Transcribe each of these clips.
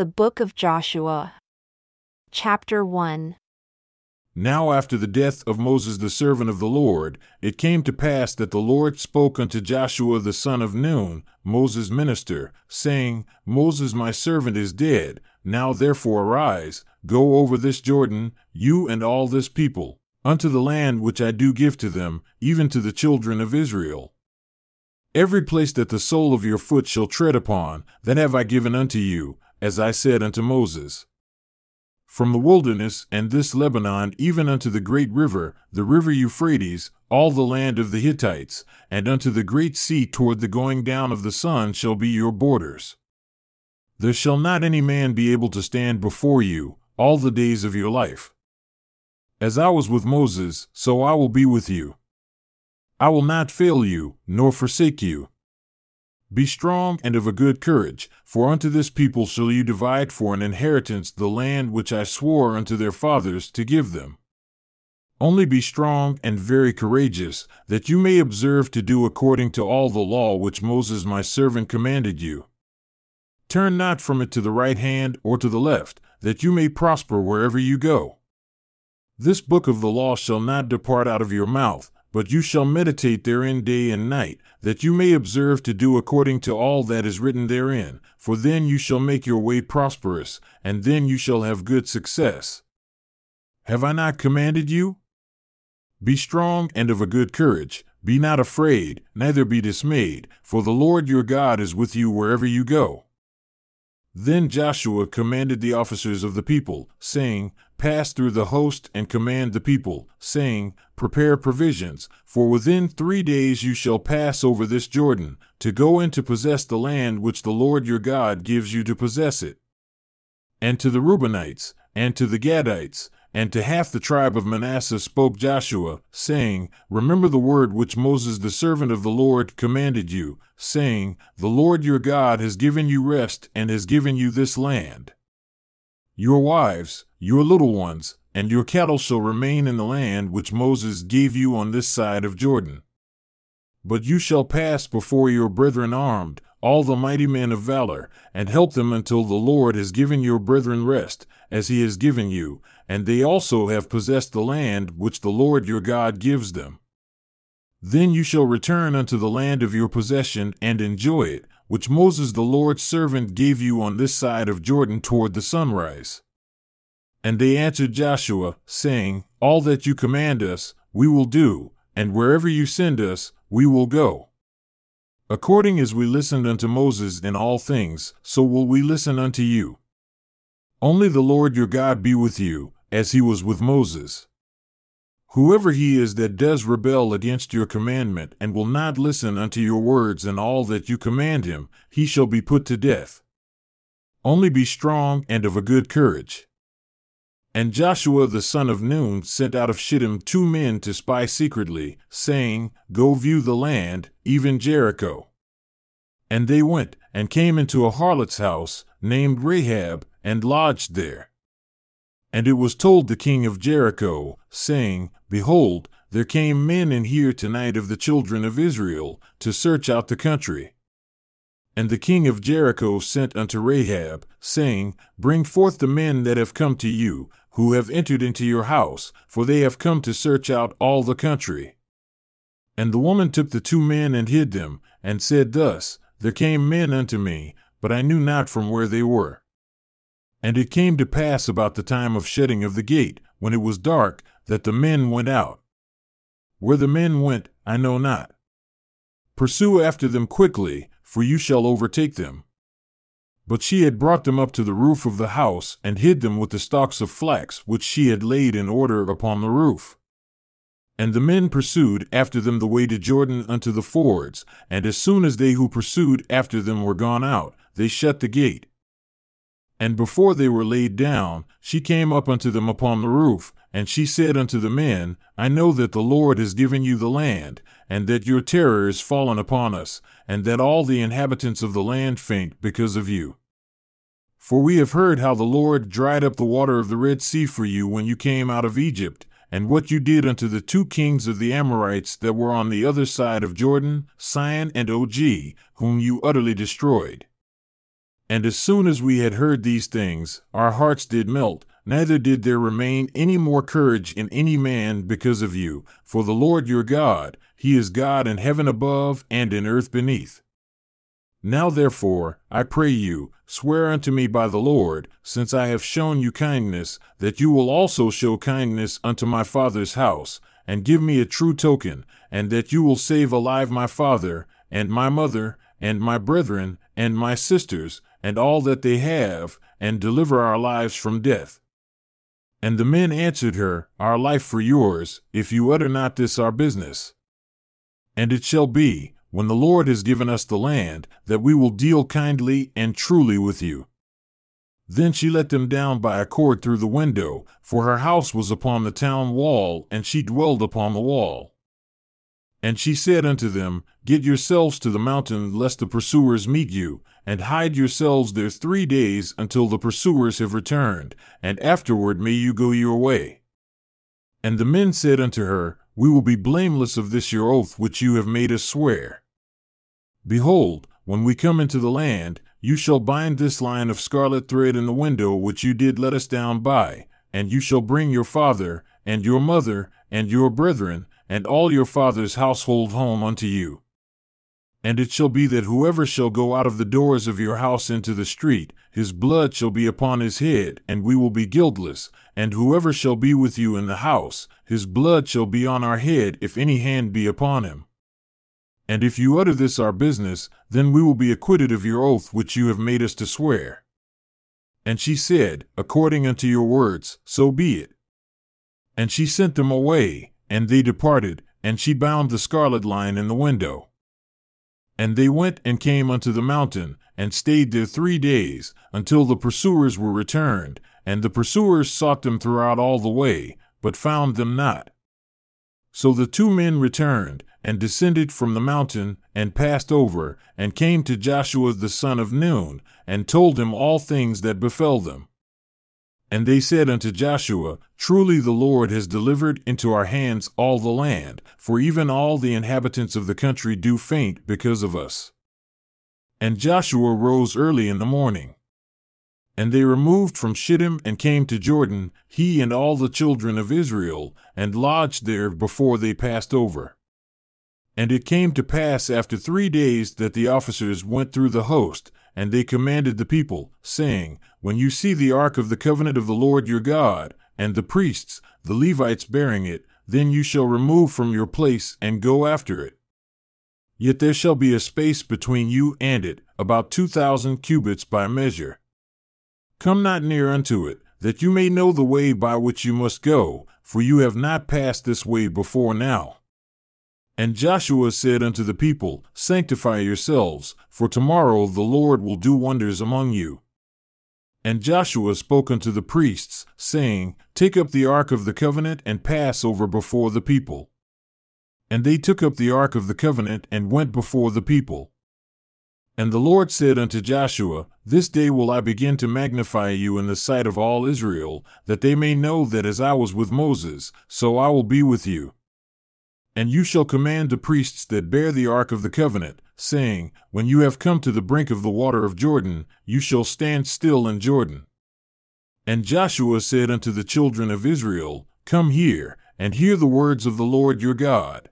The Book of Joshua. Chapter 1 Now after the death of Moses the servant of the Lord, it came to pass that the Lord spoke unto Joshua the son of Nun, Moses' minister, saying, Moses my servant is dead. Now therefore arise, go over this Jordan, you and all this people, unto the land which I do give to them, even to the children of Israel. Every place that the sole of your foot shall tread upon, that have I given unto you, as I said unto Moses. From the wilderness and this Lebanon even unto the great river, the river Euphrates, all the land of the Hittites, and unto the great sea toward the going down of the sun shall be your borders. There shall not any man be able to stand before you all the days of your life. As I was with Moses, so I will be with you. I will not fail you, nor forsake you. Be strong and of a good courage, for unto this people shall you divide for an inheritance the land which I swore unto their fathers to give them. Only be strong and very courageous, that you may observe to do according to all the law which Moses my servant commanded you. Turn not from it to the right hand or to the left, that you may prosper wherever you go. This book of the law shall not depart out of your mouth, but you shall meditate therein day and night, that you may observe to do according to all that is written therein, for then you shall make your way prosperous, and then you shall have good success. Have I not commanded you? Be strong and of a good courage, be not afraid, neither be dismayed, for the Lord your God is with you wherever you go. Then Joshua commanded the officers of the people, saying, Pass through the host and command the people, saying, Prepare provisions, for within three days you shall pass over this Jordan, to go in to possess the land which the Lord your God gives you to possess it. And to the Reubenites, and to the Gadites, and to half the tribe of Manasseh spoke Joshua, saying, Remember the word which Moses the servant of the Lord commanded you, saying, The Lord your God has given you rest and has given you this land. Your wives, your little ones, and your cattle shall remain in the land which Moses gave you on this side of Jordan. But you shall pass before your brethren armed, all the mighty men of valor, and help them until the Lord has given your brethren rest, as he has given you, and they also have possessed the land which the Lord your God gives them. Then you shall return unto the land of your possession and enjoy it, which Moses the Lord's servant gave you on this side of Jordan toward the sunrise. And they answered Joshua, saying, All that you command us, we will do, and wherever you send us, we will go. According as we listened unto Moses in all things, so will we listen unto you. Only the Lord your God be with you, as he was with Moses. Whoever he is that does rebel against your commandment and will not listen unto your words and all that you command him, he shall be put to death. Only be strong and of a good courage. And Joshua the son of Nun sent out of Shittim two men to spy secretly, saying, Go view the land, even Jericho. And they went, and came into a harlot's house, named Rahab, and lodged there. And it was told the king of Jericho, saying, Behold, there came men in here tonight of the children of Israel, to search out the country. And the king of Jericho sent unto Rahab, saying, Bring forth the men that have come to you, who have entered into your house, for they have come to search out all the country. And the woman took the two men and hid them, and said thus, There came men unto me, but I knew not from where they were. And it came to pass about the time of shutting of the gate, when it was dark, that the men went out. Where the men went, I know not. Pursue after them quickly, for you shall overtake them. But she had brought them up to the roof of the house, and hid them with the stalks of flax which she had laid in order upon the roof. And the men pursued after them the way to Jordan unto the fords, and as soon as they who pursued after them were gone out, they shut the gate. And before they were laid down, she came up unto them upon the roof, and she said unto the men, I know that the Lord has given you the land, and that your terror is fallen upon us, and that all the inhabitants of the land faint because of you. For we have heard how the Lord dried up the water of the Red Sea for you when you came out of Egypt, and what you did unto the two kings of the Amorites that were on the other side of Jordan, Sihon and Og, whom you utterly destroyed. And as soon as we had heard these things, our hearts did melt, neither did there remain any more courage in any man because of you. For the Lord your God, He is God in heaven above and in earth beneath. Now therefore, I pray you, swear unto me by the Lord, since I have shown you kindness, that you will also show kindness unto my father's house, and give me a true token, and that you will save alive my father, and my mother, and my brethren, and my sisters, and all that they have, and deliver our lives from death. And the men answered her, Our life for yours, if you utter not this our business. And it shall be, when the Lord has given us the land, that we will deal kindly and truly with you. Then she let them down by a cord through the window, for her house was upon the town wall, and she dwelled upon the wall. And she said unto them, Get yourselves to the mountain, lest the pursuers meet you, and hide yourselves there three days until the pursuers have returned, and afterward may you go your way. And the men said unto her, We will be blameless of this your oath which you have made us swear. Behold, when we come into the land, you shall bind this line of scarlet thread in the window which you did let us down by, and you shall bring your father, and your mother, and your brethren, and all your father's household home unto you. And it shall be that whoever shall go out of the doors of your house into the street, his blood shall be upon his head, and we will be guiltless. And whoever shall be with you in the house, his blood shall be on our head, if any hand be upon him. And if you utter this our business, then we will be acquitted of your oath which you have made us to swear. And she said, According unto your words, so be it. And she sent them away, and they departed, and she bound the scarlet line in the window. And they went and came unto the mountain, and stayed there three days, until the pursuers were returned, and the pursuers sought them throughout all the way, but found them not. So the two men returned, and descended from the mountain, and passed over, and came to Joshua the son of Nun, and told him all things that befell them. And they said unto Joshua, Truly the Lord has delivered into our hands all the land, for even all the inhabitants of the country do faint because of us. And Joshua rose early in the morning. And they removed from Shittim and came to Jordan, he and all the children of Israel, and lodged there before they passed over. And it came to pass after three days that the officers went through the host, and they commanded the people, saying, When you see the ark of the covenant of the Lord your God, and the priests, the Levites bearing it, then you shall remove from your place and go after it. Yet there shall be a space between you and it, about two thousand cubits by measure. Come not near unto it, that you may know the way by which you must go, for you have not passed this way before now. And Joshua said unto the people, Sanctify yourselves, for tomorrow the Lord will do wonders among you. And Joshua spoke unto the priests, saying, Take up the ark of the covenant and pass over before the people. And they took up the ark of the covenant and went before the people. And the Lord said unto Joshua, This day will I begin to magnify you in the sight of all Israel, that they may know that as I was with Moses, so I will be with you. And you shall command the priests that bear the ark of the covenant, saying, When you have come to the brink of the water of Jordan, you shall stand still in Jordan. And Joshua said unto the children of Israel, Come here, and hear the words of the Lord your God.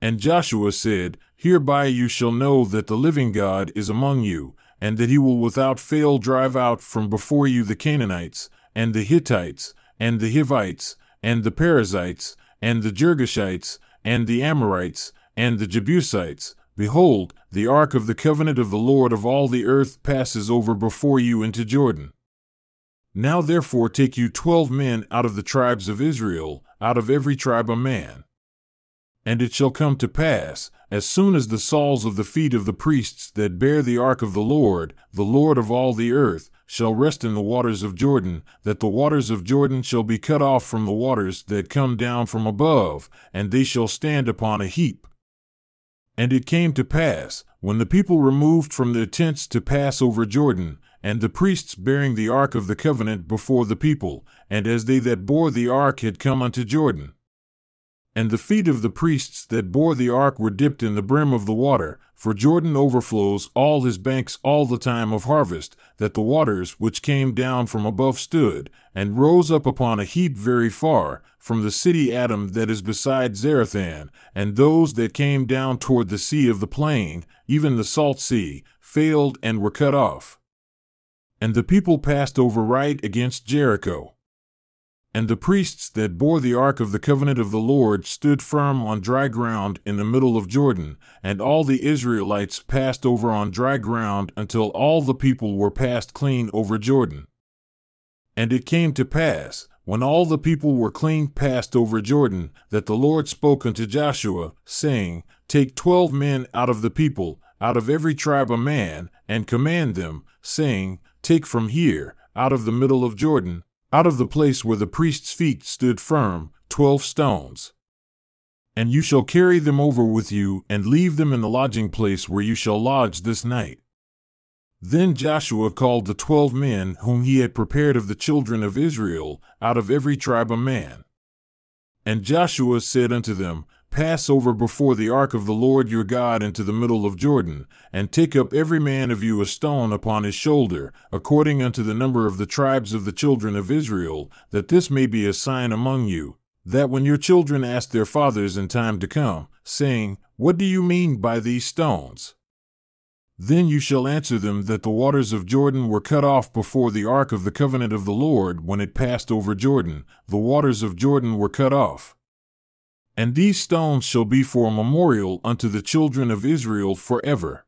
And Joshua said, Hereby you shall know that the living God is among you, and that he will without fail drive out from before you the Canaanites, and the Hittites, and the Hivites, and the Perizzites, and the Girgashites, and the Amorites, and the Jebusites. Behold, the ark of the covenant of the Lord of all the earth passes over before you into Jordan. Now therefore take you twelve men out of the tribes of Israel, out of every tribe a man. And it shall come to pass, as soon as the soles of the feet of the priests that bear the ark of the Lord, the Lord of all the earth, shall rest in the waters of Jordan, that the waters of Jordan shall be cut off from the waters that come down from above, and they shall stand upon a heap. And it came to pass, when the people removed from their tents to pass over Jordan, and the priests bearing the ark of the covenant before the people, and as they that bore the ark had come unto Jordan, And the feet of the priests that bore the ark were dipped in the brim of the water, for Jordan overflows all his banks all the time of harvest, that the waters which came down from above stood, and rose up upon a heap very far, from the city Adam that is beside Zarethan, and those that came down toward the sea of the plain, even the salt sea, failed and were cut off. And the people passed over right against Jericho. And the priests that bore the ark of the covenant of the Lord stood firm on dry ground in the middle of Jordan, and all the Israelites passed over on dry ground until all the people were passed clean over Jordan. And it came to pass, when all the people were clean passed over Jordan, that the Lord spoke unto Joshua, saying, Take twelve men out of the people, out of every tribe a man, and command them, saying, Take from here, out of the middle of Jordan, out of the place where the priest's feet stood firm, twelve stones. And you shall carry them over with you, and leave them in the lodging place where you shall lodge this night. Then Joshua called the twelve men whom he had prepared of the children of Israel, out of every tribe a man. And Joshua said unto them, Pass over before the ark of the Lord your God into the middle of Jordan, and take up every man of you a stone upon his shoulder, according unto the number of the tribes of the children of Israel, that this may be a sign among you, that when your children ask their fathers in time to come, saying, What do you mean by these stones? Then you shall answer them that the waters of Jordan were cut off before the ark of the covenant of the Lord when it passed over Jordan, the waters of Jordan were cut off. And these stones shall be for a memorial unto the children of Israel forever.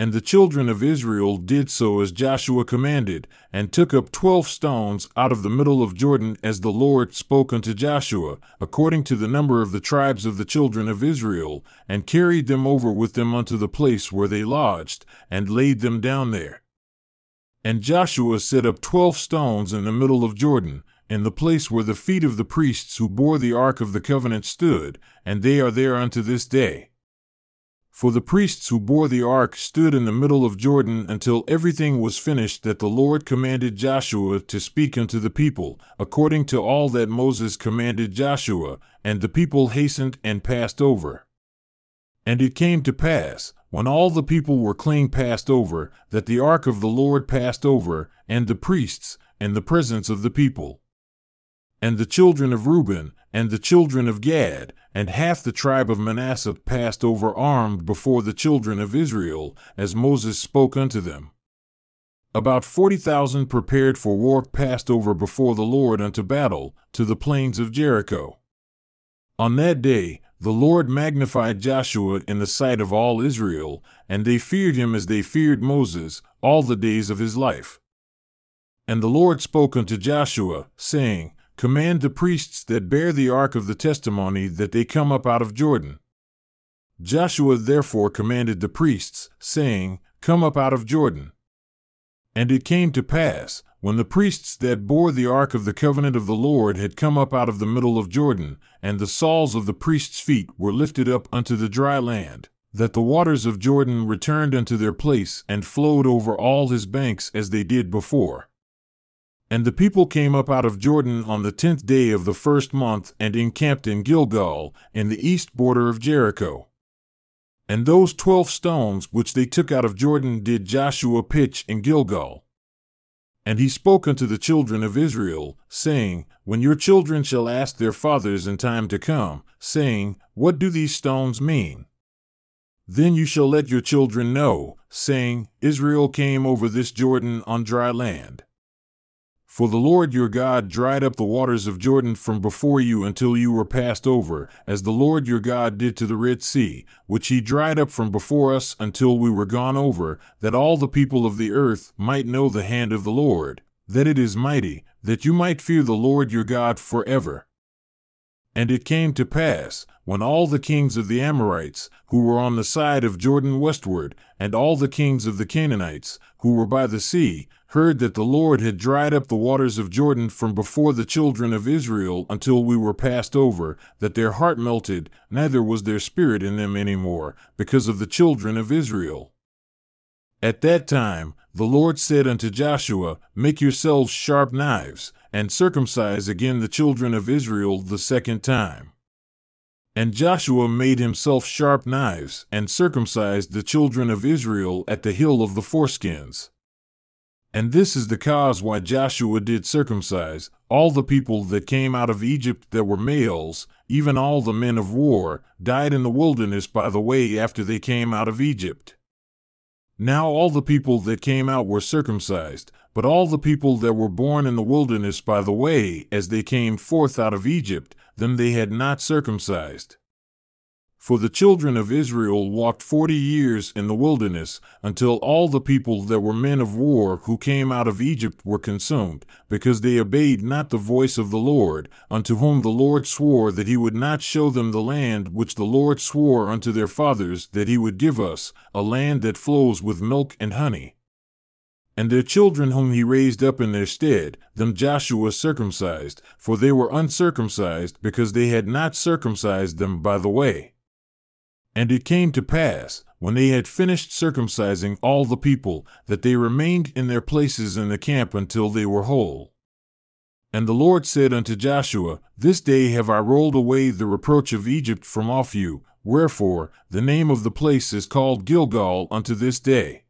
And the children of Israel did so as Joshua commanded, and took up twelve stones out of the middle of Jordan as the Lord spoke unto Joshua, according to the number of the tribes of the children of Israel, and carried them over with them unto the place where they lodged, and laid them down there. And Joshua set up twelve stones in the middle of Jordan, in the place where the feet of the priests who bore the ark of the covenant stood, and they are there unto this day. For the priests who bore the ark stood in the middle of Jordan until everything was finished that the Lord commanded Joshua to speak unto the people, according to all that Moses commanded Joshua, and the people hastened and passed over. And it came to pass, when all the people were clean passed over, that the ark of the Lord passed over, and the priests, in the presence of the people and the children of Reuben, and the children of Gad, and half the tribe of Manasseh passed over armed before the children of Israel, as Moses spoke unto them. About forty thousand prepared for war passed over before the Lord unto battle, to the plains of Jericho. On that day, the Lord magnified Joshua in the sight of all Israel, and they feared him as they feared Moses, all the days of his life. And the Lord spoke unto Joshua, saying, Command the priests that bear the ark of the testimony that they come up out of Jordan. Joshua therefore commanded the priests, saying, Come up out of Jordan. And it came to pass, when the priests that bore the ark of the covenant of the Lord had come up out of the middle of Jordan, and the soles of the priests' feet were lifted up unto the dry land, that the waters of Jordan returned unto their place and flowed over all his banks as they did before. And the people came up out of Jordan on the tenth day of the first month and encamped in Gilgal, in the east border of Jericho. And those twelve stones which they took out of Jordan did Joshua pitch in Gilgal. And he spoke unto the children of Israel, saying, When your children shall ask their fathers in time to come, saying, What do these stones mean? Then you shall let your children know, saying, Israel came over this Jordan on dry land. For the Lord your God dried up the waters of Jordan from before you until you were passed over, as the Lord your God did to the Red Sea, which he dried up from before us until we were gone over, that all the people of the earth might know the hand of the Lord, that it is mighty, that you might fear the Lord your God forever. And it came to pass, when all the kings of the Amorites, who were on the side of Jordan westward, and all the kings of the Canaanites, who were by the sea, heard that the Lord had dried up the waters of Jordan from before the children of Israel until we were passed over, that their heart melted, neither was there spirit in them any more, because of the children of Israel. At that time, the Lord said unto Joshua, Make yourselves sharp knives, and circumcise again the children of Israel the second time. And Joshua made himself sharp knives, and circumcised the children of Israel at the hill of the foreskins. And this is the cause why Joshua did circumcise all the people that came out of Egypt that were males, even all the men of war, died in the wilderness by the way after they came out of Egypt. Now all the people that came out were circumcised, but all the people that were born in the wilderness by the way as they came forth out of Egypt, them they had not circumcised. For the children of Israel walked forty years in the wilderness, until all the people that were men of war who came out of Egypt were consumed, because they obeyed not the voice of the Lord, unto whom the Lord swore that he would not show them the land which the Lord swore unto their fathers that he would give us, a land that flows with milk and honey. And their children whom he raised up in their stead, them Joshua circumcised, for they were uncircumcised because they had not circumcised them by the way. And it came to pass, when they had finished circumcising all the people, that they remained in their places in the camp until they were whole. And the Lord said unto Joshua, This day have I rolled away the reproach of Egypt from off you, wherefore the name of the place is called Gilgal unto this day.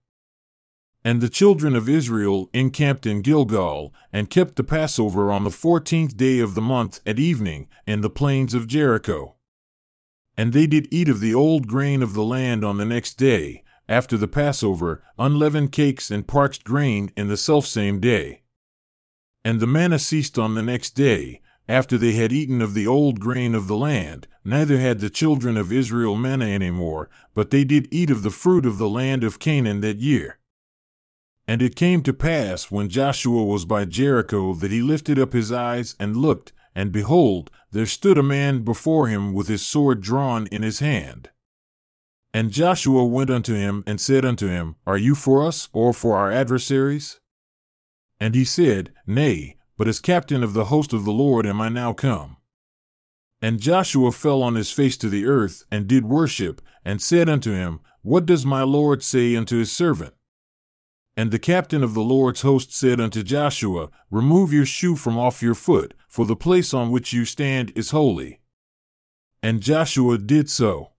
And the children of Israel encamped in Gilgal, and kept the Passover on the fourteenth day of the month at evening, in the plains of Jericho. And they did eat of the old grain of the land on the next day, after the Passover, unleavened cakes and parched grain in the selfsame day. And the manna ceased on the next day, after they had eaten of the old grain of the land, neither had the children of Israel manna any more, but they did eat of the fruit of the land of Canaan that year. And it came to pass when Joshua was by Jericho that he lifted up his eyes and looked, and behold, there stood a man before him with his sword drawn in his hand. And Joshua went unto him and said unto him, Are you for us or for our adversaries? And he said, Nay, but as captain of the host of the Lord am I now come. And Joshua fell on his face to the earth, and did worship, and said unto him, What does my Lord say unto his servant? And the captain of the Lord's host said unto Joshua, Remove your shoe from off your foot, for the place on which you stand is holy. And Joshua did so.